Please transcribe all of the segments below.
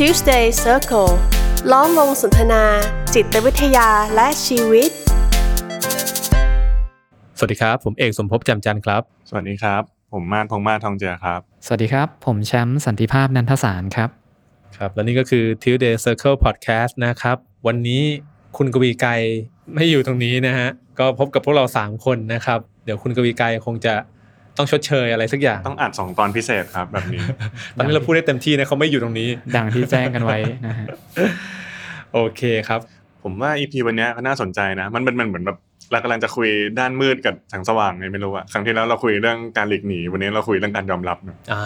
Tuesday Circle ล้อมวงสนทนา จิตวิทยาและชีวิต สวัสดีครับ ผมเอกสมภพจำจันทร์ครับ สวัสดีครับ ผมมาดพงษ์มาศทองเจือครับ สวัสดีครับ ผมแชมป์สันติภาพนันทสารครับ ครับ และนี่ก็คือ Tuesday Circle Podcast นะครับ วันนี้คุณกวีไกรไม่อยู่ตรงนี้นะฮะ ก็พบกับพวกเรา 3 คนนะครับ เดี๋ยวคุณกวีไกรคงจะ ต้องชดเชยอะไรสักอย่างต้องอัดสองตอนพิเศษครับแบบนี้ ตอนนี้เราพูดได้เต็มที่นะเขาไม่อยู่ตรงนี้ ดังที่แจ้งกันไว้นะฮะโอเคครับ ผมว่า EP วันเนี้ยก็น่าสนใจนะ มันเป็นมันเหมือนแบบเรากำลังจะคุยด้านมืดกับแสงสว่างไงไม่รู้อะครั้งที่แล้วเราคุยเรื่องการหลีกหนี วันนี้เราคุยเรื่องการยอมรับเนอะอ่า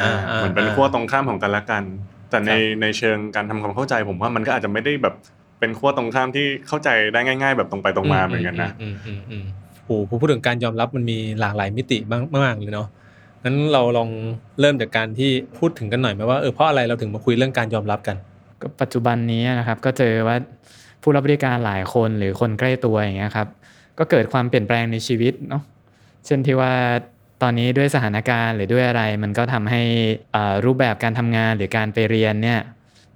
อ่าาเหมือนเป็นขั้วตรงข้ามของกันและกัน แต่ในครับในเชิงการทำความเข้าใจ ผมว่ามันก็อาจจะไม่ได้แบบเป็นขั้วตรงข้ามที่เข้าใจได้ง่าย ๆ แบบตรงไปตรงมาเหมือนกันนะอืมอืมอืม โอ้โหพูดถึงการยอมรับมันมีหลากหลายมิติบ้างมากเลยเนาะงั้นเราลองเริ่มจากการที่พูดถึงกันหน่อยไหมว่าเออเพราะอะไรเราถึงมาคุยเรื่องการยอมรับกัน ก็ปัจจุบันนี้นะครับก็เจอว่าผู้รับบริการหลายคนหรือคนใกล้ตัวอย่างเงี้ยครับก็เกิดความเปลี่ยนแปลงในชีวิตเนาะเช่นที่ว่าตอนนี้ด้วยสถานการณ์หรือด้วยอะไร มันก็ทำให้รูปแบบการทำงานหรือการไปเรียนเนี่ย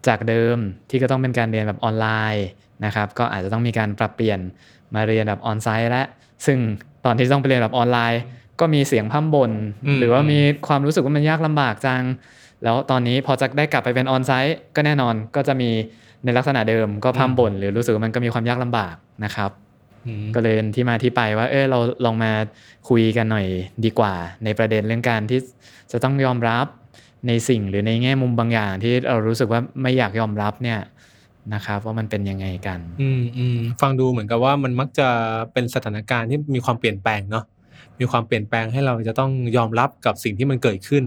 จากเดิมที่ก็ต้องเป็นการเรียนแบบออนไลน์ นะครับก็อาจจะต้องมีการปรับเปลี่ยนมาเรียนแบบออนไซต์และซึ่งตอนที่ต้องไปเรียนแบบออนไลน์ ก็มีเสียงพร่ำบ่นอืมหรือว่ามีความรู้สึกว่ามันยากลำบากจัง แล้วตอนนี้พอจะได้กลับไปเป็นออนไซต์ก็แน่นอนก็จะมีในลักษณะเดิมก็พร่ำบ่นหรือรู้สึกว่ามันก็มีความยากลำบากนะครับอืมก็เลยเป็นที่มาที่ไปว่า เออเราลองมาคุยกันหน่อยดีกว่า ในประเด็นเรื่องการที่จะต้องยอมรับในสิ่งหรือในแง่มุมบางอย่างที่เรารู้สึกว่าไม่อยากยอมรับเนี่ย นะครับว่ามันเป็นยังไงกัน อืมอืมฟังดูเหมือนกับว่ามันมักจะเป็นสถานการณ์ที่มีความเปลี่ยนแปลงเนาะมีความเปลี่ยนแปลงให้เราจะต้องยอมรับกับสิ่งที่มันเกิดขึ้น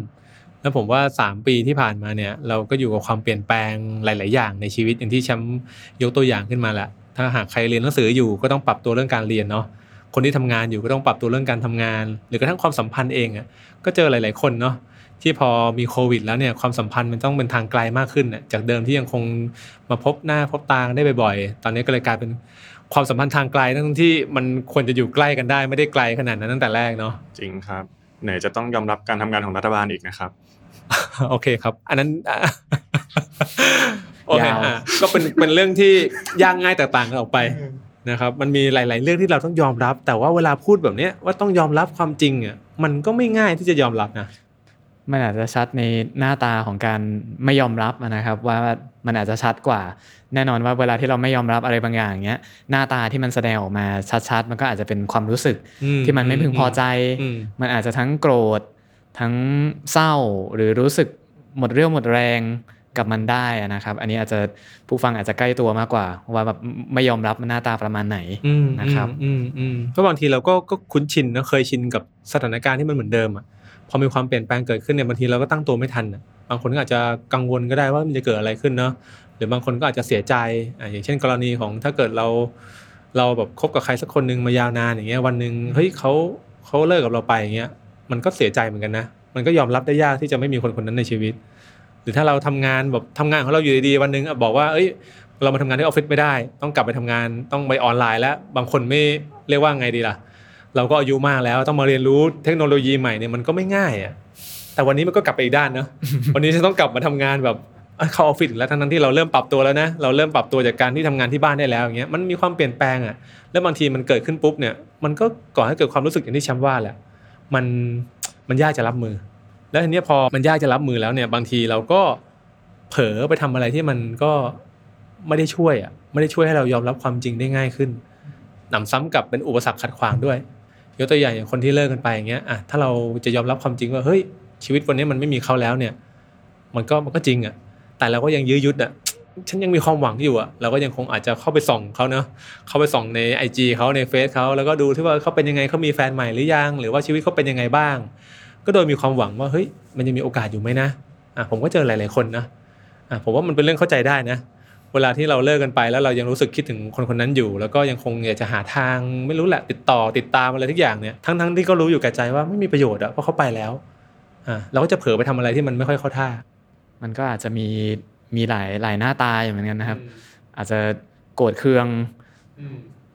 แล้วผมว่า 3 ปีที่ผ่านมาเนี่ย เราก็อยู่กับความเปลี่ยนแปลงหลาย ๆ อย่างในชีวิตอย่างที่แชมป์ยกตัวอย่างขึ้นมาแหละถ้าหากใครเรียนหนังสืออยู่ก็ต้องปรับตัวเรื่องการเรียนเนาะคนที่ทำงานอยู่ก็ต้องปรับตัวเรื่องการทำงาน หรือกระทั่งความสัมพันธ์เองอะก็เจอหลาย ๆ คนเนาะ ที่พอมีโควิด แล้วเนี่ยความสัมพันธ์มันต้องเป็นทางไกลมากขึ้นน่ะจากเดิมที่ยังคงมาพบหน้าพบตากันได้บ่อยๆ ตอนนี้ก็เลยกลายเป็นความสัมพันธ์ทางไกลทั้งที่มันควรจะอยู่ใกล้กันได้ไม่ได้ไกลขนาดนั้นตั้งแต่แรกเนาะจริงครับไหนจะต้องยอมรับการทำงานของรัฐบาลอีกนะครับ โอเคครับ อันนั้นอะโอเคยาวอะก็เป็นเป็นเรื่องที่ยากง่ายแตกต่างกันออกไปนะครับ มันมีหลาย ๆ เรื่องที่เราต้องยอมรับ แต่ว่าเวลาพูดแบบเนี้ยว่าต้องยอมรับความจริงอะมันก็ไม่ง่ายที่จะยอมรับนะ มันอาจจะชัดในหน้าตาของการไม่ยอมรับนะครับ ว่ามันอาจจะชัดกว่า แน่นอนว่าเวลาที่เราไม่ยอมรับอะไรบางอย่างเงี้ยหน้าตาที่มันแสดงออกมาชัดๆ มันก็อาจจะเป็นความรู้สึกอืมที่มันไม่พึงพอใจอืมมันอาจจะทั้งโกรธ ทั้งเศร้าหรือรู้สึกหมดเรี่ยวหมดแรงกับมันได้อะนะครับ อันนี้อาจจะผู้ฟังอาจจะใกล้ตัวมากกว่า ว่าแบบไม่ยอมรับมันหน้าตาประมาณไหนอืมนะครับอืมอืมเพราะบางทีเราก็ก็คุ้นชินนะเคยชินกับสถานการณ์ที่มันเหมือนเดิมอะพ อมีความเปลี่ยนแปลงเกิดขึ้นเนี่ยบางทีเราก็ตั้งตัวไม่ทันบางคนก็อาจจะกังวลก็ได้ว่ามันจะเกิดอะไรขึ้นเนาะหรือบางคนก็อาจจะเสียใจอย่างเช่น กรณีของถ้าเกิดเราเราแบบคบกับใครสักคนหนึ่งมายาวนานอย่างเงี้ยวันหนึ่งเฮ้ยเขาเขาเลิกกับเราไปอย่างเงี้ยมันก็เสียใจเหมือนกันนะมันก็ยอมรับได้ยากที่จะไม่มีคนคนนั้นในชีวิต หรือถ้าเราทำงานแบบทำงานของเราอยู่ดีๆวันหนึ่งบอกว่าเอ้ยเรามาทำงานที่ออฟฟิศไม่ได้ ต้องกลับไปทำงานต้องไปออนไลน์แล้วบางคนไม่เรียกว่าไงดีล่ะ เราก็อายุมากแล้วต้องมาเรียนรู้เทคโนโลยีใหม่เนี่ยมันก็ไม่ง่ายอะแต่วันนี้มันก็กลับไปอีกด้านเนาะวันนี้จะต้องกลับมาทำงานแบบเอ้ยเข้าออฟฟิศอีกแล้วทั้งๆที่เราเริ่มปรับตัวแล้วนะเราเริ่มปรับตัวจากการที่ทำงานที่บ้านได้แล้วอย่างเงี้ยมันมีความเปลี่ยนแปลงอะแล้วบางทีมันเกิดขึ้นปุ๊บเนี่ยมันก็ก่อให้เกิดความรู้สึกอย่างที่แชมป์ว่าแหละมันมันยากจะรับมือ แล้วทีเนี้ยพอมันยากจะรับมือแล้วเนี่ยบางทีเราก็เผลอไปทำอะไรที่มันก็ไม่ได้ช่วยอะไม่ได้ช่วยให้เรายอมรับความจริงได้ง่ายขึ้นหนำซ้ำกับเป็นอุปสรรคขัดขวางด้วย ยกตัวอย่างอย่างคนที่เลิกกันไปอย่างเงี้ยอะถ้าเราจะยอมรับความจริงว่าเฮ้ยชีวิตวันนี้มันไม่มีเขาแล้วเนี่ย มันก็มันก็จริงอะแต่เราก็ยังยื้อยุดอะฉันยังมีความหวังอยู่อะเราก็ยังคงอาจจะเข้าไปส่องเขาเนาะเข้าไปส่องในไอจีเขาในเฟซเขาแล้วก็ดูที่ว่าเขาเป็นยังไงเขามีแฟนใหม่หรือยังหรือว่าชีวิตเขาเป็นยังไงบ้าง ก็โดยมีความหวังว่าเฮ้ยมันยังมีโอกาสอยู่ไหมนะอะผมก็เจอหลาย ๆคนนะอะผมว่ามันเป็นเรื่องเข้าใจได้นะ เวลาที่เราเลิกกันไปแล้วเรายังรู้สึกคิดถึงคนคนนั้นอยู่ แล้วก็ยังคงอยากจะหาทางไม่รู้แหละติดต่อติดตามอะไรทุกอย่างเนี่ยทั้งทั้งๆที่ก็รู้อยู่แก่ใจว่าไม่มีประโยชน์อะเพราะเขาไปแล้วอ่าเราก็จะเผลอไปทำอะไรที่มันไม่ค่อยเข้าท่า มันก็อาจจะมีมีหลายหลายหน้าตาอยู่เหมือนกันนะครับ อาจจะโกรธเคือง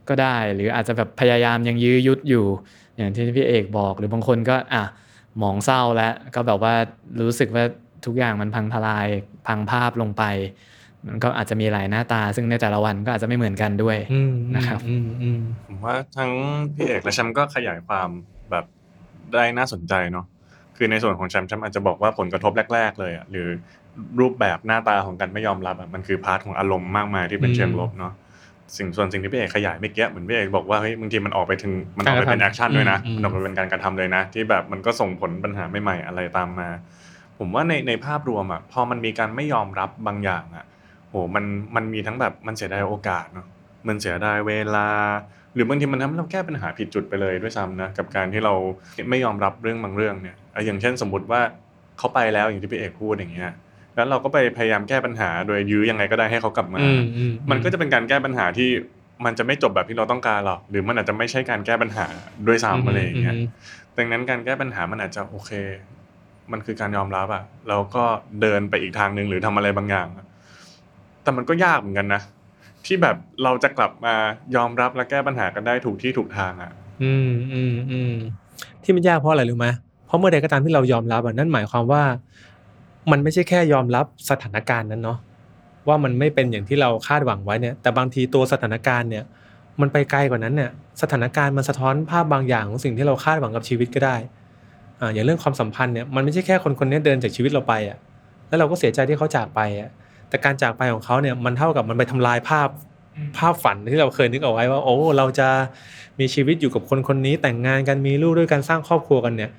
ก็ได้ หรืออาจจะแบบพยายามยังยื้อยุดอยู่ อย่างที่พี่เอกบอก หรือบางคนก็อะหม่นหมองเศร้าแล้วก็แบบว่ารู้สึกว่าทุกอย่างมันพังทลายพังพาบลงไป มันก็อาจจะมีหลายหน้าตา ซึ่งในแต่ละวันก็อาจจะไม่เหมือนกันด้วยอืมนะครับอืมอืมผมว่าทั้งพี่เอกและแชมป์ก็ขยายความแบบได้น่าสนใจเนาะคือในส่วนของแชมป์แชมป์อาจจะบอกว่าผลกระทบแรก ๆ เลยอะหรือรูปแบบหน้าตาของการไม่ยอมรับอะมันคือ part ของอารมณ์มากมายที่เป็นเชิงลบเนาะสิ่งส่วนสิ่งที่พี่เอกขยายเมื่อกี้เหมือนพี่เอกบอกว่าเฮ้ยบางทีมันออกไปถึงมันออกไปเป็น action ด้วยนะมันออกไปเป็นการกระทำเลยนะ ที่แบบมันก็ส่งผลปัญหาใหม่ๆอะไรตามมา ผมว่าในในภาพรวมอะพอมันมีการไม่ยอมรับบางอย่างอะ โหมันมันมีทั้งแบบมันเสียดายโอกาสเนาะมันเสียดายเวลา หรือบางทีมันทำให้เราแก้ปัญหาผิดจุดไปเลยด้วยซ้ำนะกับการที่เราไม่ยอมรับเรื่องบางเรื่องเนี่ยอะอย่างเช่นสมมติว่าเขาไปแล้วอย่างที่พี่เอกพูดอย่างเงี้ยแล้วเราก็ไปพยายามแก้ปัญหาโดยยื้อยังไงก็ได้ให้เขากลับมาอืมอืมมันก็จะเป็นการแก้ปัญหาที่มันจะไม่จบแบบที่เราต้องการหรอกหรือมันอาจจะไม่ใช่การแก้ปัญหาด้วยซ้ำอะไรอย่างเงี้ยดังนั้นการแก้ปัญหามันอาจจะโอเค มันคือการยอมรับอะแล้วก็เดินไปอีกทางหนึ่งหรือทำอะไรบางอย่างอะ แต่มันก็ยากเหมือนกันนะที่แบบเราจะกลับมายอมรับและแก้ปัญหากันได้ถูกที่ถูกทางอะ อืมอืมอืมที่มันยากเพราะอะไรรู้ไหมเพราะเมื่อใดก็ตามที่เรายอมรับอะนั่นหมายความว่า มันไม่ใช่แค่ยอมรับสถานการณ์นั้นเนาะว่ามันไม่เป็นอย่างที่เราคาดหวังไว้เนี่ย แต่บางทีตัวสถานการณ์เนี่ย มันไปไกลกว่านั้นเนี่ย สถานการณ์มันสะท้อนภาพบางอย่างของสิ่งที่เราคาดหวังกับชีวิตก็ได้อ่าอย่างเรื่องความสัมพันธ์เนี่ยมันไม่ใช่แค่คนคนนี้เดินจากชีวิตเราไปอะแล้วเราก็เสียใจที่เขาจากไปอะ แต่การจากไปของเขาเนี่ยมันเท่ากับมันไปทำลายภาพภาพฝันที่เราเคยนึกเอาไว้ว่า โอ้เราจะมีชีวิตอยู่กับคนคนนี้แต่งงานกันมีลูกด้วยกันสร้างครอบครัวกันเนี่ย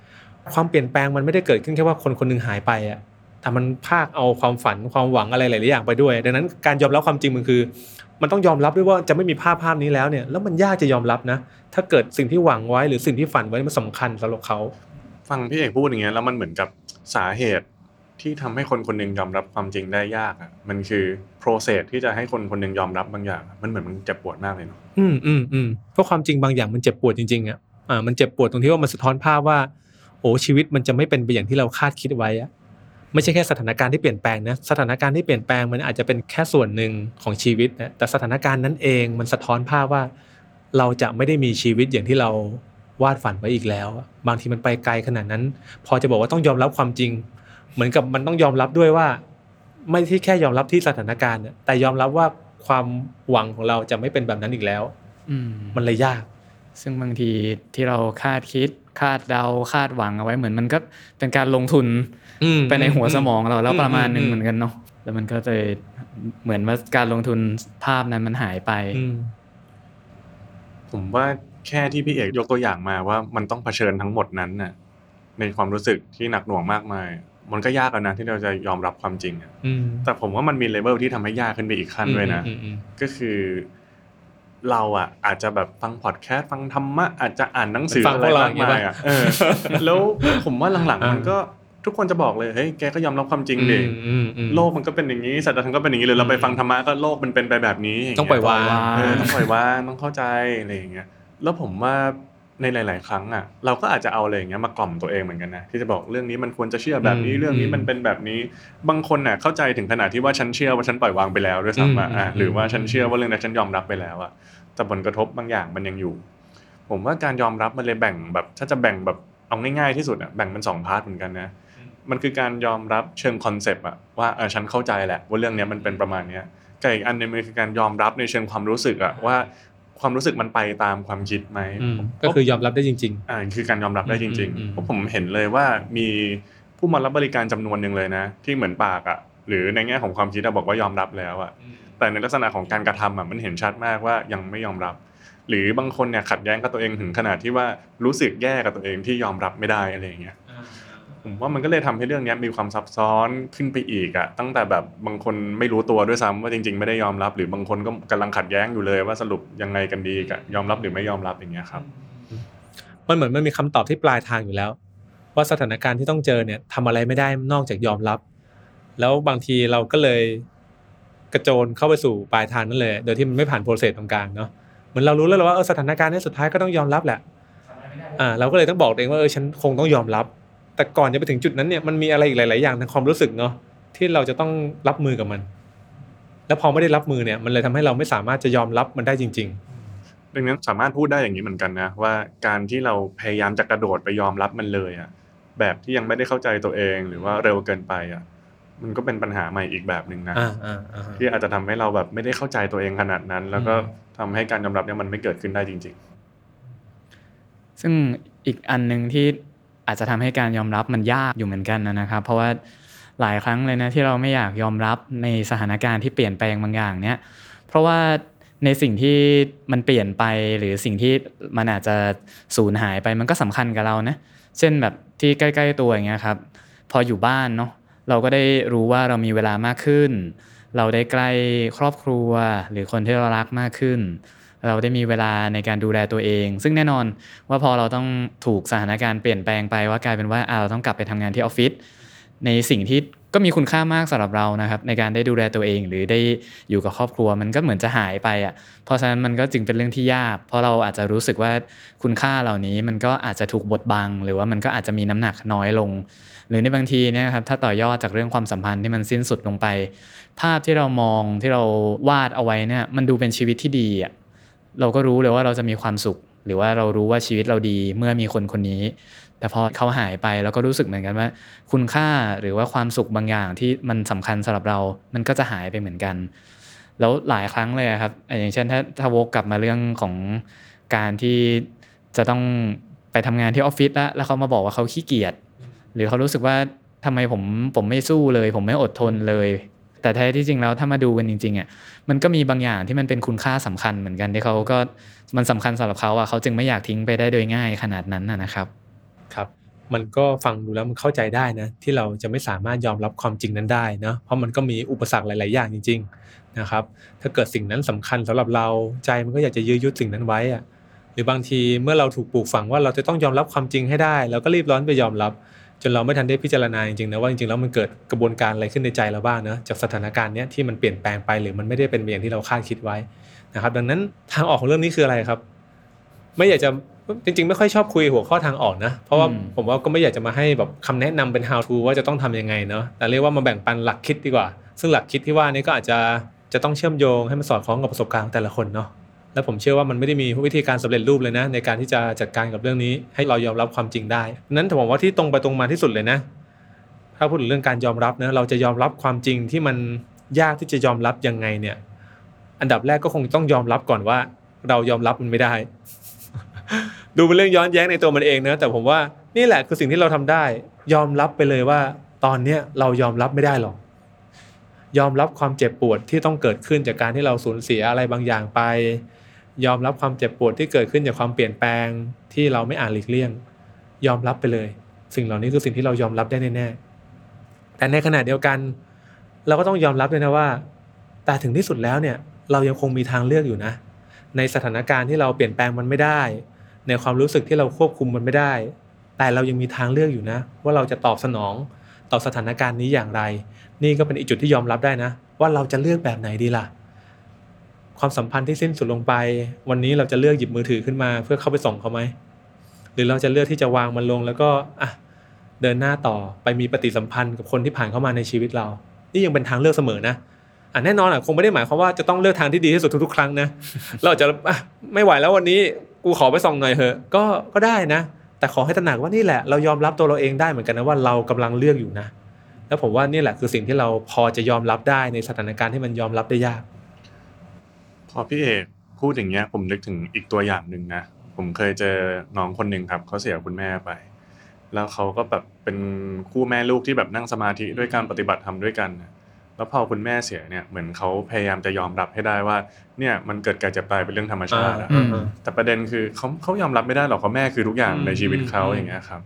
ความเปลี่ยนแปลงมันไม่ได้เกิดขึ้นแค่ว่าคนคนหนึงหายไปอะแต่มันพากเอาความฝันความหวังอะไรหลายๆอย่างไปด้วย ดังนั้นการยอมรับความจริงมันคือ มันต้องยอมรับด้วยว่าจะไม่มีภาพภาพนี้แล้วเนี่ยแล้วมันยากจะยอมรับนะ ถ้าเกิดสิ่งที่หวังไว้หรือสิ่งที่ฝันไว้มันสำคัญสำหรับเขา ฟังพี่เอกพูดอย่างเงี้ยแล้วมันเหมือนกับสาเหตุ ที่ทำให้คนคนหนึ่งยอมรับความจริงได้ยากอะมันคือ process ที่จะให้คนคนหนึ่งยอมรับบางอย่าง มันเหมือนมันเจ็บปวดมากเลยเนาะอืมอืมอืมเพราะความจริงบางอย่างมันเจ็บปวดจริงๆอะอ่ามันเจ็บปวดตรงที่ว่ามันสะท้อนภาพว่า โอ้ชีวิตมันจะไม่เป็นไปอย่างที่เราคาดคิดไว้อะไม่ใช่แค่สถานการณ์ที่เปลี่ยนแปลงนะสถานการณ์ที่เปลี่ยนแปลงมันอาจจะเป็นแค่ส่วนหนึ่งของชีวิตนะแต่สถานการณ์นั้นเองมันสะท้อนภาพว่า เราจะไม่ได้มีชีวิตอย่างที่เราวาดฝันไว้อีกแล้ว บางทีมันไปไกลขนาดนั้น พอจะบอกว่าต้องยอมรับความจริง เหมือนกับมันต้องยอมรับด้วยว่า ไม่ใช่แค่ยอมรับที่สถานการณ์น่ะแต่ยอมรับว่าความหวังของเราจะไม่เป็นแบบนั้นอีกแล้วอืมมันเลยยาก ซึ่งบางทีที่เราคาดคิดคาดเดาคาดหวังเอาไว้เหมือนมันก็เป็นการลงทุนอืมไปในหัวสมองเราแล้วอืมประมาณหนึงอืมเหมือนกันเนาะแล้วมันก็จะเหมือนว่าการลงทุนภาพนั้นมันหายไปอืมผมว่าแค่ที่พี่เอกยกตัวอย่างมาว่ามันต้องเผชิญทั้งหมดนั้นน่ะในความรู้สึกที่หนักหน่วงมากมาย มันก็ยากแล้วนะที่เราจะยอมรับความจริงอะอืมแต่ผมว่ามันมีเลเวลที่ทำให้ยากขึ้นไปอีกขั้นด้วยนะอืมอืมก็คือ เราอะ อาจจะแบบฟังพอดแคสต์ฟังธรรมะอาจจะอ่านหนังสือฟังอะไรพวกเรามากมายอะเออแล้วผมว่าหลังๆอ่ามัมันก็ทุกคนจะบอกเลยเฮ้ยแกก็ยอมรับความจริงอืมดิอืมอืมโลกมันก็เป็นอย่างนี้สัจธรรมก็เป็นอย่างนี้เลยเราไปฟังธรรมะก็โลกมันเป็นไปแบบนี้างต้องเงี้ปล่อยวางเออต้องปล่อยวางต้องเข้าใจอะไรอย่างเงี้ยแล้วผมว่า ในหลาย ๆ ครั้งอะเราก็อาจจะเอาอะไรอย่างเงี้ยมากล่อมตัวเองเหมือนกันนะที่จะบอกเรื่องนี้มันควรจะเชื่อแบบนี้อืมเรื่องนี้มันเป็นแบบนี้บางคนน่ะเข้าใจถึงขนาดที่ว่าฉันเชื่อว่าฉันปล่อยวางไปแล้วด้วยซ้ำอะอืมอะอืมหรือว่าฉันเชื่อว่าเรื่องนั้นฉันยอมรับไปแล้วอะแต่ผลกระทบบางอย่างมันยังอยู่ ผมว่าการยอมรับมันเลยแบ่งแบบ ถ้าจะแบ่งแบบเอาง่ายๆที่สุดอะแบ่งเป็นสอง part เหมือนกันนะมันคือการยอมรับเชิง concept อะว่าเออฉันเข้าใจแหละว่าเรื่องเนี้ยมันเป็นประมาณเนี้ยกับอีกอันหนึงมันคือการยอมรับในเชิงความรู้สึกอะว่า ความรู้สึกมันไปตามความคิดไหมอืมก็คือยอมรับได้จริงอ่าคือการยอมรับได้จริงอืมอืมๆเพราะผมเห็นเลยว่ามีผู้มารับบริการจำนวนหนึ่งเลยนะ ที่เหมือนปากอะหรือในแง่ของความคิดอะบอกว่ายอมรับแล้วอะแต่ในลักษณะของการกระทำอะมันเห็นชัดมากว่ายังไม่ยอมรับ หรือบางคนเนี่ยขัดแย้งกับตัวเองถึงขนาดที่ว่ารู้สึกแย่กับตัวเองที่ยอมรับไม่ได้อะไรอย่างเงี้ย ผมว่ามันก็เลยทำให้เรื่องนี้มีความซับซ้อนขึ้นไปอีกอะตั้งแต่แบบบางคนไม่รู้ตัวด้วยซ้ำว่าจริง ๆ ไม่ได้ยอมรับ หรือบางคนก็กำลังขัดแย้งอยู่เลย ว่าสรุปยังไงกันดีกับยอมรับหรือไม่ยอมรับอย่างเงี้ยครับ มันเหมือนมันมีคำตอบที่ปลายทางอยู่แล้ว ว่าสถานการณ์ที่ต้องเจอเนี่ยทำอะไรไม่ได้นอกจากยอมรับ แล้วบางทีเราก็เลยกระโจนเข้าไปสู่ปลายทางนั่นเลย โดยที่มันไม่ผ่านโปรเซสตรงกลางเนาะเหมือนเรารู้แล้วว่าเออสถานการณ์นี้สุดท้ายก็ต้องยอมรับแหละอ่าเราก็เลยต้องบอกเองว่าเออฉันคงต้องยอมรับ แต่ก่อนจะไปถึงจุดนั้นเนี่ยมันมีอะไรอีกหลาย ๆ อย่างทางความรู้สึกเนาะที่เราจะต้องรับมือกับมัน แล้วพอไม่ได้รับมือเนี่ย มันเลยทำให้เราไม่สามารถจะยอมรับมันได้จริงดังนั้นสามารถพูดได้อย่างนี้เหมือนกันนะว่าการที่เราพยายามจะกระโดดไปยอมรับมันเลยอะแบบที่ยังไม่ได้เข้าใจตัวเองหรือว่าเร็วเกินไปอะมันก็เป็นปัญหาใหม่อีกแบบหนึ่งนะอ่าอ่าอ่าที่อาจจะทำให้เราแบบไม่ได้เข้าใจตัวเองขนาดนั้น แล้วก็อืมทำให้การยอมรับเนี่ยมันไม่เกิดขึ้นได้จริงซึ่งอีกอันหนึ่งที่ อาจจะทำให้การยอมรับมันยากอยู่เหมือนกันนะครับ เพราะว่าหลายครั้งเลยนะที่เราไม่อยากยอมรับในสถานการณ์ที่เปลี่ยนแปลงบางอย่างเนี่ยเพราะว่าในสิ่งที่มันเปลี่ยนไปหรือสิ่งที่มันอาจจะสูญหายไปมันก็สำคัญกับเรานะเช่นแบบที่ใกล้ ๆ ตัวอย่างเงี้ยครับพออยู่บ้านเนาะเราก็ได้รู้ว่าเรามีเวลามากขึ้น เราได้ใกล้ครอบครัว หรือคนที่เรารักมากขึ้น เราได้มีเวลาในการดูแลตัวเอง ซึ่งแน่นอนว่าพอเราต้องถูกสถานการณ์เปลี่ยนแปลงไปว่ากลายเป็นว่าเราต้องกลับไปทำงานที่ออฟฟิศในสิ่งที่ก็มีคุณค่ามากสำหรับเรานะครับในการได้ดูแลตัวเองหรือได้อยู่กับครอบครัวมันก็เหมือนจะหายไปอะเพราะฉะนั้นมันก็จึงเป็นเรื่องที่ยาก เพราะเราอาจจะรู้สึกว่าคุณค่าเหล่านี้มันก็อาจจะถูกบดบัง หรือว่ามันก็อาจจะมีน้ำหนักน้อยลง หรือในบางทีเนี่ยครับถ้าต่อยอดจากเรื่องความสัมพันธ์ที่มันสิ้นสุดลงไป ภาพที่เรามองที่เราวาดเอาไว้เนี่ยมันดูเป็นชีวิตที่ดีอะ เราก็รู้เลยว่าเราจะมีความสุข หรือว่าเรารู้ว่าชีวิตเราดีเมื่อมีคนคนนี้ แต่พอเขาหายไปเราก็รู้สึกเหมือนกันว่า คุณค่าหรือว่าความสุขบางอย่างที่มันสำคัญสำหรับเรา มันก็จะหายไปเหมือนกัน แล้วหลายครั้งเลยครับ อย่างเช่นถ้าถ้าวกกลับมาเรื่องของการที่จะต้องไปทำงานที่ออฟฟิศแล้วแล้วเขามาบอกว่าเขาขี้เกียจหรือเขารู้สึกว่าทำไมผมผมไม่สู้เลย ผมไม่อดทนเลย แต่แท้ที่จริงแล้วถ้ามาดูกันจริงๆอะมันก็มีบางอย่างที่มันเป็นคุณค่าสำคัญเหมือนกันที่เขาก็มันสำคัญสำหรับเขาอะเขาจึงไม่อยากทิ้งไปได้โดยง่ายขนาดนั้นนะครับ ครับ มันก็ฟังดูแล้วมันเข้าใจได้นะ ที่เราจะไม่สามารถยอมรับความจริงนั้นได้เนาะเพราะมันก็มีอุปสรรคหลาย ๆ อย่างจริง ๆนะครับ ถ้าเกิดสิ่งนั้นสำคัญสำหรับเราใจมันก็อยากจะยื้อยุดสิ่งนั้นไว้อะหรือบางทีเมื่อเราถูกปลูกฝังว่าเราจะต้องยอมรับความจริงให้ได้เราก็รีบร้อนไปยอมรับ จนเราไม่ทันได้พิจารณาจริงๆนะว่าจริงๆแล้วมันเกิดกระบวนการอะไรขึ้นในใจเราบ้างเนอะจากสถานการณ์เนี้ยที่มันเปลี่ยนแปลงไปหรือมันไม่ได้เป็นอย่างที่เราคาดคิดไว้นะครับ ดังนั้นทางออกของเรื่องนี้คืออะไรครับ ไม่อยากจะจริง ๆ ไม่ค่อยชอบคุยหัวข้อทางออกนะ เพราะว่าอืมผมว่าก็ไม่อยากจะมาให้แบบคำแนะนำเป็น how to ว่าจะต้องทำยังไงเนาะแต่เรียกว่ามาแบ่งปันหลักคิดดีกว่า ซึ่งหลักคิดที่ว่านี้ก็อาจจะจะต้องเชื่อมโยงให้มันสอดคล้องกับประสบการณ์ของแต่ละคนเนาะ แล้วผมเชื่อว่ามันไม่ได้มีวิธีการสำเร็จรูปเลยนะ ในการที่จะจัดการกับเรื่องนี้ ให้เรายอมรับความจริงได้ นั้นผมว่าที่ตรงไปตรงมาที่สุดเลยนะ ถ้าพูดถึงเรื่องการยอมรับนะเราจะยอมรับความจริงที่มันยากที่จะยอมรับยังไงเนี่ย อันดับแรกก็คงต้องยอมรับก่อนว่า เรายอมรับมันไม่ได้ ดูเป็นเรื่องย้อนแย้งในตัวมันเองนะแต่ผมว่านี่แหละคือสิ่งที่เราทำได้ ยอมรับไปเลยว่า ตอนเนี้ยเรายอมรับไม่ได้หรอกยอมรับความเจ็บปวดที่ต้องเกิดขึ้นจากการที่เราสูญเสียอะไรบางอย่างไป ยอมรับความเจ็บปวดที่เกิดขึ้นจากความเปลี่ยนแปลงที่เราไม่อาจหลีกเลี่ยง ยอมรับไปเลย สิ่งเหล่านี้คือสิ่งที่เรายอมรับได้แน่ๆแต่ในขณะเดียวกัน เราก็ต้องยอมรับเลยนะว่า แต่ถึงที่สุดแล้วเนี่ยเรายังคงมีทางเลือกอยู่นะ ในสถานการณ์ที่เราเปลี่ยนแปลงมันไม่ได้ ในความรู้สึกที่เราควบคุมมันไม่ได้ แต่เรายังมีทางเลือกอยู่นะ ว่าเราจะตอบสนองต่อสถานการณ์นี้อย่างไร นี่ก็เป็นอีกจุดที่ยอมรับได้นะ ว่าเราจะเลือกแบบไหนดีล่ะ ความสัมพันธ์ที่สิ้นสุดลงไป วันนี้เราจะเลือกหยิบมือถือขึ้นมา เพื่อเข้าไปส่งเขาไหมหรือเราจะเลือกที่จะวางมันลงแล้วก็อะเดินหน้าต่อไปมีปฏิสัมพันธ์กับคนที่ผ่านเข้ามาในชีวิตเรา นี่ยังเป็นทางเลือกเสมอนะอะแน่นอนอะคงไม่ได้หมายความว่าจะต้องเลือกทางที่ดีที่สุดทุกๆ ครั้งนะเราจะอะไม่ไหวแล้ววันนี้กูขอไปส่องหน่อยเถอะก็ก็ได้นะ แต่ขอให้ตระหนักว่านี่แหละเรายอมรับตัวเราเองได้เหมือนกันนะว่าเรากำลังเลือกอยู่นะ แล้วผมว่านี่แหละคือสิ่งที่เราพอจะยอมรับได้ในสถานการณ์ที่มันยอมรับได้ยาก พอพี่เอกพูดอย่างเงี้ย ผมนึกถึงอีกตัวอย่างหนึ่งนะผมเคยเจอน้องคนหนึ่งครับเขาเสียคุณแม่ไป แล้วเขาก็แบบเป็นคู่แม่ลูกที่แบบนั่งสมาธิด้วยการปฏิบัติธรรมด้วยกันนะแล้วพอคุณแม่เสียเนี่ยเหมือนเขาพยายามจะยอมรับให้ได้ว่า เนี่ยมันเกิดการเจ็บตายเป็นเรื่องธรรมชาติอะอืมแต่ประเด็นคือเขาเขายอมรับไม่ได้หรอกเขาแม่คือทุกอย่างอืมในชีวิตเขาอืมอย่างเงี้ยครับ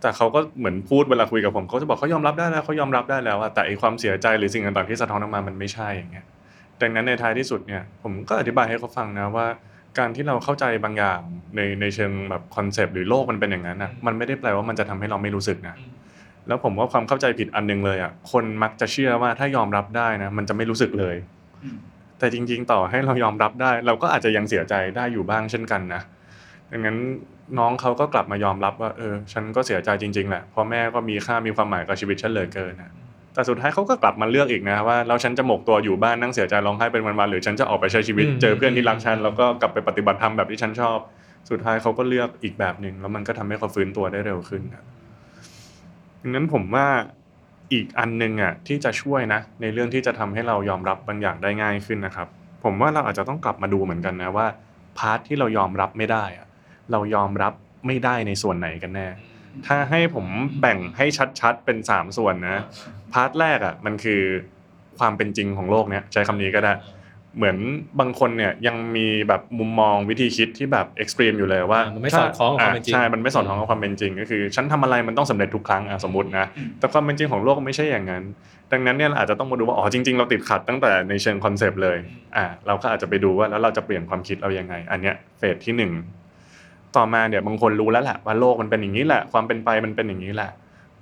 แต่เขาก็เหมือนพูดเวลาคุยกับผมเขาจะบอกเขายอมรับได้แล้วเขายอมรับได้แล้วอะแต่ไอความเสียใจหรือสิ่งต่างๆที่สะท้อนออกมามันไม่ใช่อย่างเงี้ย ดังนั้นในท้ายที่สุดเนี่ยผมก็อธิบายให้เขาฟังนะว่า การที่เราเข้าใจบางอย่างในในเชิงแบบคอนเซปต์หรือโลกมันเป็นอย่างนั้นนะมันไม่ได้แปลว่ามันจะทำให้เราไม่รู้สึกนะแล้วผมว่าความเข้าใจผิดอันหนึงเลยอะคนมักจะเชื่อว่าถ้ายอมรับได้นะมันจะไม่รู้สึกเลย แต่จริง ๆ ต่อให้เรายอมรับได้ เราก็อาจจะยังเสียใจได้อยู่บ้างเช่นกันนะดังนั้นน้องเขาก็กลับมายอมรับว่าเออฉันก็เสียใจจริง ๆ แหละเพราะแม่ก็มีค่ามีความหมายกับชีวิตฉันเหลือเกินนะ แต่สุดท้ายเขาก็กลับมาเลือกอีกนะว่าเราฉันจะหมกตัวอยู่บ้านนั่งเสียใจร้องไห้เป็นวันๆหรือฉันจะออกไปใช้ชีวิตอืมเจอเพื่อนที่รักฉันแล้วก็กลับไปปฏิบัติธรรมแบบที่ฉันชอบ สุดท้ายเขาก็เลือกอีกแบบหนึ่งแล้วมันก็ทำให้เขาฟื้นตัวได้เร็วขึ้นนะดังนั้นผมว่าอีกอันหนึ่งอะที่จะช่วยนะ ในเรื่องที่จะทำให้เรายอมรับบางอย่างได้ง่ายขึ้นนะครับ ผมว่าเราอาจจะต้องกลับมาดูเหมือนกันนะว่า part ที่เรายอมรับไม่ได้อะเรายอมรับไม่ได้ในส่วนไหนกันแน่ ถ้าให้ผมแบ่งให้ชัดๆเป็นสามส่วนนะ part แรกอะมันคือความเป็นจริงของโลกเนี้ยใช้คำนี้ก็ได้ เหมือนบางคนเนี่ยยังมีแบบมุมมองวิธีคิดที่แบบ extreme อยู่เลยว่าอ่ามันไม่สอดคล้องกับความเป็นจริงใช่ มันไม่สอดคล้องกับความเป็นจริง ก็คือ ฉันทำอะไรมันต้องสำเร็จทุกครั้งอะสมมตินะแต่ความเป็นจริงของโลกไม่ใช่อย่างนั้น ดังนั้นเนี่ยเราอาจจะต้องมาดูว่าอ๋อจริง ๆ เราติดขัดตั้งแต่ในเชิง concept เลยอ่าเราก็อาจจะไปดูว่าแล้วเราจะเปลี่ยนความคิดเรายังไง อันเนี้ย phase ที่หนึ่ง ต่อมาเนี่ยบางคนรู้แล้วแหละว่าโลกมันเป็นอย่างนี้แหละ ความเป็นไปมันเป็นอย่างนี้แหละ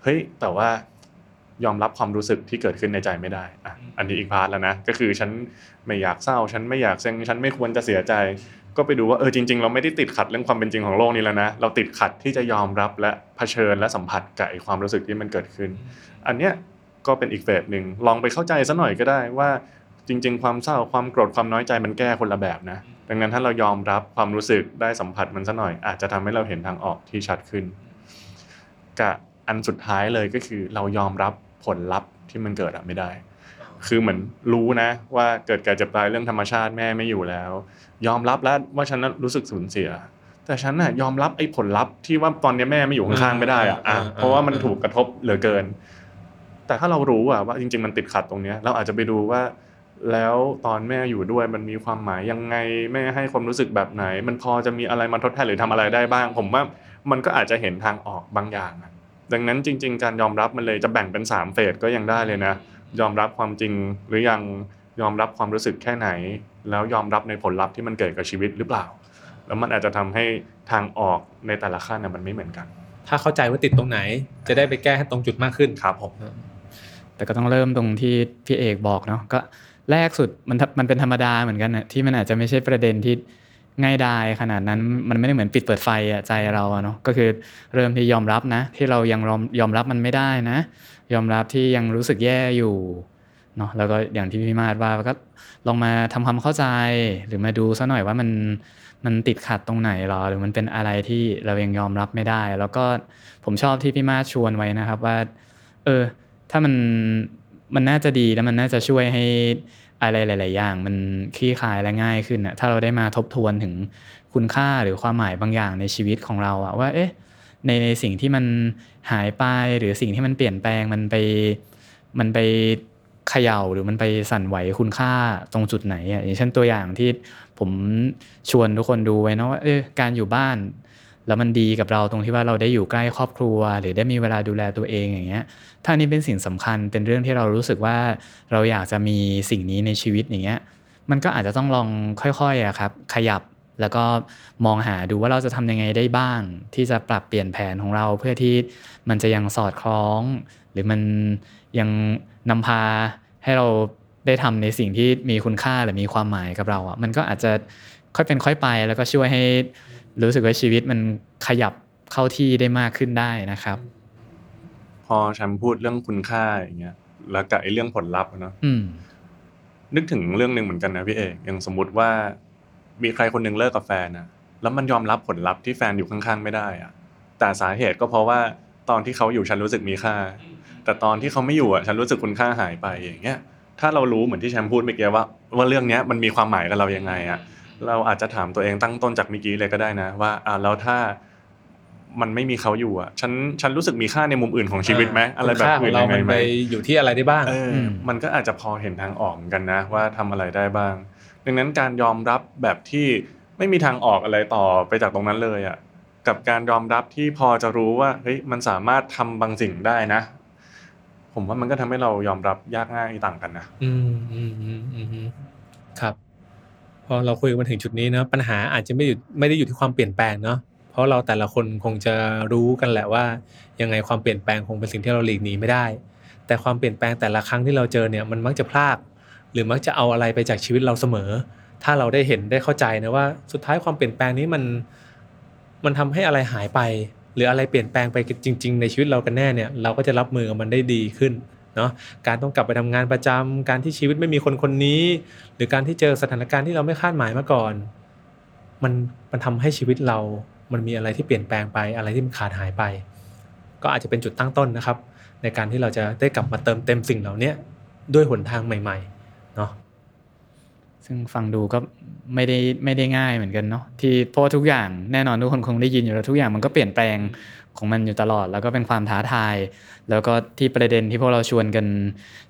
เฮ้ยแต่ว่ายอมรับความรู้สึกที่เกิดขึ้นในใจไม่ได้อะอันนี้อีก part แล้วนะก็คือฉันไม่อยากเศร้า ฉันไม่อยากเซ็งฉันไม่ควรจะเสียใจ ก็ไปดูว่าเออจริง ๆ เราไม่ได้ติดขัดเรื่องความเป็นจริงของโลกนี้แล้วนะเราติดขัดที่จะยอมรับและเผชิญและสัมผัสกับไอ้ความรู้สึกที่มันเกิดขึ้น อันเนี้ยก็เป็นอีกเฟสหนึ่งลองไปเข้าใจซะหน่อยก็ได้ว่า จริง ๆ ความเศร้าความโกรธความน้อยใจมันแก้คนละแบบนะ ดังนั้นถ้าเรายอมรับความรู้สึกได้สัมผัสมันซะหน่อย อาจจะทำให้เราเห็นทางออกที่ชัดขึ้นกับอันสุดท้ายเลยก็คือเรายอมรับผลลัพธ์ที่มันเกิดอะไม่ได้ คือเหมือนรู้นะ ว่าเกิดแก่เจ็บตายเรื่องธรรมชาติแม่ไม่อยู่แล้ว ยอมรับแล้วว่าฉันนั้นรู้สึกสูญเสีย แต่ฉันน่ะยอมรับไอ้ผลลัพธ์ที่ว่าตอนนี้แม่ไม่อยู่ข้างๆไม่ได้อะอะเพราะว่ามันถูกกระทบเหลือเกิน แต่ถ้าเรารู้อะว่าจริง ๆ มันติดขัดตรงเนี้ย เราอาจจะไปดูว่า แล้วตอนแม่อยู่ด้วยมันมีความหมายยังไงแม่ให้ความรู้สึกแบบไหน มันพอจะมีอะไรมาทดแทนหรือทำอะไรได้บ้าง ผมว่ามันก็อาจจะเห็นทางออกบางอย่างอะดังนั้นจริง ๆ การยอมรับมันเลยจะแบ่งเป็นสามเฟสก็ยังได้เลยนะ ยอมรับความจริงหรือยังยอมรับความรู้สึกแค่ไหน แล้วยอมรับในผลลัพธ์ที่มันเกิดกับชีวิตหรือเปล่า แล้วมันอาจจะทำให้ทางออกในแต่ละขั้นน่ะมันไม่เหมือนกัน ถ้าเข้าใจว่าติดตรงไหน จะได้ไปแก้ให้ตรงจุดมากขึ้นครับผมแต่ก็ต้องเริ่มตรงที่พี่เอกบอกเนาะก็ แรกสุดมันมันเป็นธรรมดาเหมือนกันนะที่มันอาจจะไม่ใช่ประเด็นที่ง่ายดายขนาดนั้นมันไม่ได้เหมือนปิดเปิดไฟอะใจเราเนาะก็คือเริ่มที่ยอมรับนะ ที่เรายังยอมยอมรับมันไม่ได้นะ ยอมรับที่ยังรู้สึกแย่อยู่เนาะแล้วก็อย่างที่พี่มาดว่าก็ลองมาทำความเข้าใจ หรือมาดูซะหน่อยว่ามันมันติดขัดตรงไหนหรอ หรือมันเป็นอะไรที่เรายังยอมรับไม่ได้ แล้วก็ผมชอบที่พี่มาชวนไว้นะครับว่า เออ ถ้ามัน มันน่าจะดีแล้วมันน่าจะช่วยให้อะไรหลาย ๆ อย่าง มันคลี่คลายและง่ายขึ้นอะถ้าเราได้มาทบทวนถึงคุณค่าหรือความหมายบางอย่างในชีวิตของเราอะว่าเอ๊ะในในสิ่งที่มันหายไปหรือสิ่งที่มันเปลี่ยนแปลงมันไปมันไปเขย่าหรือมันไปสั่นไหวคุณค่าตรงจุดไหนอะอย่างเช่นตัวอย่างที่ผมชวนทุกคนดูไว้นะว่าเออการอยู่บ้าน แล้วมันดีกับเราตรงที่ว่าเราได้อยู่ใกล้ครอบครัว หรือได้มีเวลาดูแลตัวเองอย่างเงี้ย ถ้านี่เป็นสิ่งสำคัญเป็นเรื่องที่เรารู้สึกว่าเราอยากจะมีสิ่งนี้ในชีวิตอย่างเงี้ย มันก็อาจจะต้องลองค่อยๆอะครับ ขยับแล้วก็มองหาดูว่าเราจะทำยังไงได้บ้าง ที่จะปรับเปลี่ยนแผนของเราเพื่อที่มันจะยังสอดคล้อง หรือมันยังนำพาให้เราได้ทำในสิ่งที่มีคุณค่าหรือมีความหมายกับเราอะมันก็อาจจะค่อยเป็นค่อยไปแล้วก็ช่วยให้ รู้สึกว่าชีวิตมันขยับเข้าที่ได้มากขึ้นได้นะครับ พอแชมป์พูดเรื่องคุณค่าอย่างเงี้ย แล้วกับไอ้เรื่องผลลัพธ์อะเนาะอืมนึกถึงเรื่องหนึ่งเหมือนกันนะพี่เอกอย่างสมมติว่า มีใครคนหนึ่งเลิกกับแฟนนะแล้วมันยอมรับผลลัพธ์ที่แฟนอยู่ข้างๆไม่ได้อะแต่สาเหตุก็เพราะว่าตอนที่เขาอยู่ฉันรู้สึกมีค่า แต่ตอนที่เขาไม่อยู่อะฉันรู้สึกคุณค่าหายไปอย่างเงี้ยถ้าเรารู้เหมือนที่แชมป์พูดเมื่อกี้ว่า ว่าเรื่องเนี้ยมันมีความหมายกับเรายังไงอะ เราอาจจะถามตัวเองตั้งต้นจากเมื่อกี้เลยก็ได้นะ ว่าอ่าแล้วถ้ามันไม่มีเขาอยู่อะ ฉันฉันรู้สึกมีค่าในมุมอื่นของชีวิตไหมอะไรแบบคุณค่าขออื่นงเรายังไงมันไหไปมอยู่ที่อะไรได้บ้างเอออมมันก็อาจจะพอเห็นทางออกเหมือนกันนะ ว่าทำอะไรได้บ้าง ดังนั้นการยอมรับแบบที่ไม่มีทางออกอะไรต่อไปจากตรงนั้นเลยอะกับการยอมรับที่พอจะรู้ว่าเฮ้ยมันสามารถทำบางสิ่งได้นะ ผมว่ามันก็ทำให้เรายอมรับยากง่ายต่างกันนะ อืมอืมอืมอืมอืมครับ พอเราคุยกันมาถึงจุดนี้เนอะปัญหาอาจจะไม่อยู่ไม่ได้อยู่ที่ความเปลี่ยนแปลงเนาะเพราะเราแต่ละคนคงจะรู้กันแหละว่า ยังไงความเปลี่ยนแปลงคงเป็นสิ่งที่เราหลีกหนีไม่ได้ แต่ความเปลี่ยนแปลงแต่ละครั้งที่เราเจอเนี่ยมันมักจะพลาดหรือมักจะเอาอะไรไปจากชีวิตเราเสมอ ถ้าเราได้เห็นได้เข้าใจนะว่า สุดท้ายความเปลี่ยนแปลงนี้มันมันทำให้อะไรหายไป หรืออะไรเปลี่ยนแปลงไปจริง ๆ ในชีวิตเรากันแน่เนี่ยเราก็จะรับมือกับมันได้ดีขึ้น เนาะการต้องกลับไปทำงานประจำการที่ชีวิตไม่มีคนคนนี้ หรือการที่เจอสถานการณ์ที่เราไม่คาดหมายมาก่อน มันมันทำให้ชีวิตเรา มันมีอะไรที่เปลี่ยนแปลงไปอะไรที่มันขาดหายไป ก็อาจจะเป็นจุดตั้งต้นนะครับ ในการที่เราจะได้กลับมาเติมเต็มสิ่งเหล่านี้ด้วยหนทางใหม่ๆเนาะซึ่งฟังดูก็ไม่ได้ไม่ได้ง่ายเหมือนกันเนาะที่เพราะทุกอย่างแน่นอนทุกคนคงได้ยินอยู่แล้วทุกอย่างมันก็เปลี่ยนแปลง ของมันอยู่ตลอด แล้วก็เป็นความท้าทาย แล้วก็ที่ประเด็นที่พวกเราชวนกัน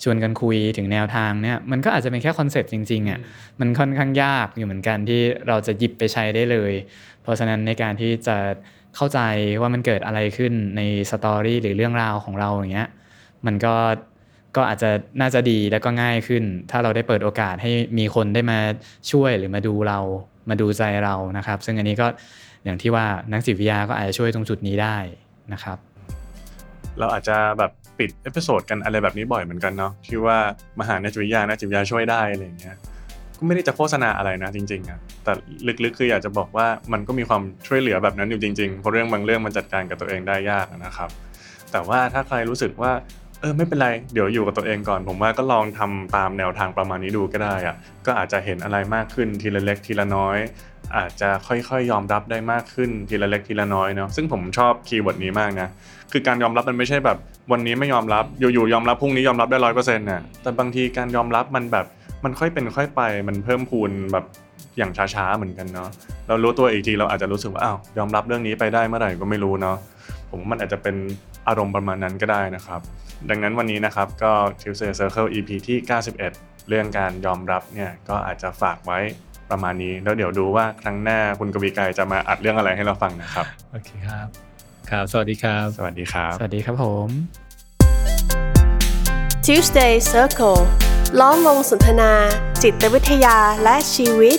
ชวนกันคุยถึงแนวทางเนี่ยมันก็อาจจะเป็นแค่ concept จริงๆอะมันค่อนข้างยากอยู่เหมือนกันที่เราจะหยิบไปใช้ได้เลย เพราะฉะนั้นในการที่จะเข้าใจว่ามันเกิดอะไรขึ้นใน story หรือเรื่องราวของเราอย่างเงี้ยมันก็ก็อาจจะน่าจะดีแล้วก็ง่ายขึ้น ถ้าเราได้เปิดโอกาสให้มีคนได้มาช่วยหรือมาดูเรามาดูใจเรานะครับ ซึ่งอันนี้ก็ อย่างที่ว่านักจิตวิทยาก็อาจจะช่วยตรงจุดนี้ได้นะครับ เราอาจจะแบบปิด episode กันอะไรแบบนี้บ่อยเหมือนกันเนาะที่ว่ามาหานักจิตวิทยานักจิตวิทยาช่วยได้อะไรอย่างเงี้ยก็ไม่ได้จะโฆษณาอะไรนะจริงๆอะแต่ลึกๆคืออยากจะบอกว่ามันก็มีความช่วยเหลือแบบนั้นอยู่จริงๆเพราะเรื่องบางเรื่องมันจัดการกับตัวเองได้ยากนะครับ แต่ว่าถ้าใครรู้สึกว่าเออไม่เป็นไรเดี๋ยวอยู่กับตัวเองก่อน ผมว่าก็ลองทำตามแนวทางประมาณนี้ดูก็ได้อะก็อาจจะเห็นอะไรมากขึ้นทีละเล็กทีละน้อย อาจจะค่อยๆ ยอมรับได้มากขึ้นทีละเล็กทีละน้อยเนาะซึ่งผมชอบคีย์เวิร์ดนี้มากนะคือการยอมรับมันไม่ใช่แบบ วันนี้ไม่ยอมรับอยู่ๆยอมรับพรุ่งนี้ยอมรับได้ร้อยเปอร์เซ็นต์น่ะแต่บางทีการยอมรับมันแบบมันค่อยเป็นค่อยไปมันเพิ่มพูนแบบอย่างช้าๆเหมือนกันเนาะเรารู้ตัวอีกทีเราอาจจะรู้สึกว่าอ้าวยอมรับเรื่องนี้ไปได้เมื่อไหร่ก็ไม่รู้เนาะผมว่ามันอาจจะเป็นอารมณ์ประมาณนั้นก็ได้นะครับ ดังนั้นวันนี้นะครับก็ Tuesday Circle EP ที่ 91 เรื่องการยอมรับเนี่ยก็อาจจะฝากไว้ ประมาณนี้ แล้วเดี๋ยวดูว่าครั้งหน้าคุณกวีกายจะมาอัดเรื่องอะไรให้เราฟังนะครับ โอเคครับ ครับ สวัสดีครับ สวัสดีครับ สวัสดีครับผม Tuesday Circle ล้อมวงสนทนา จิตวิทยาและชีวิต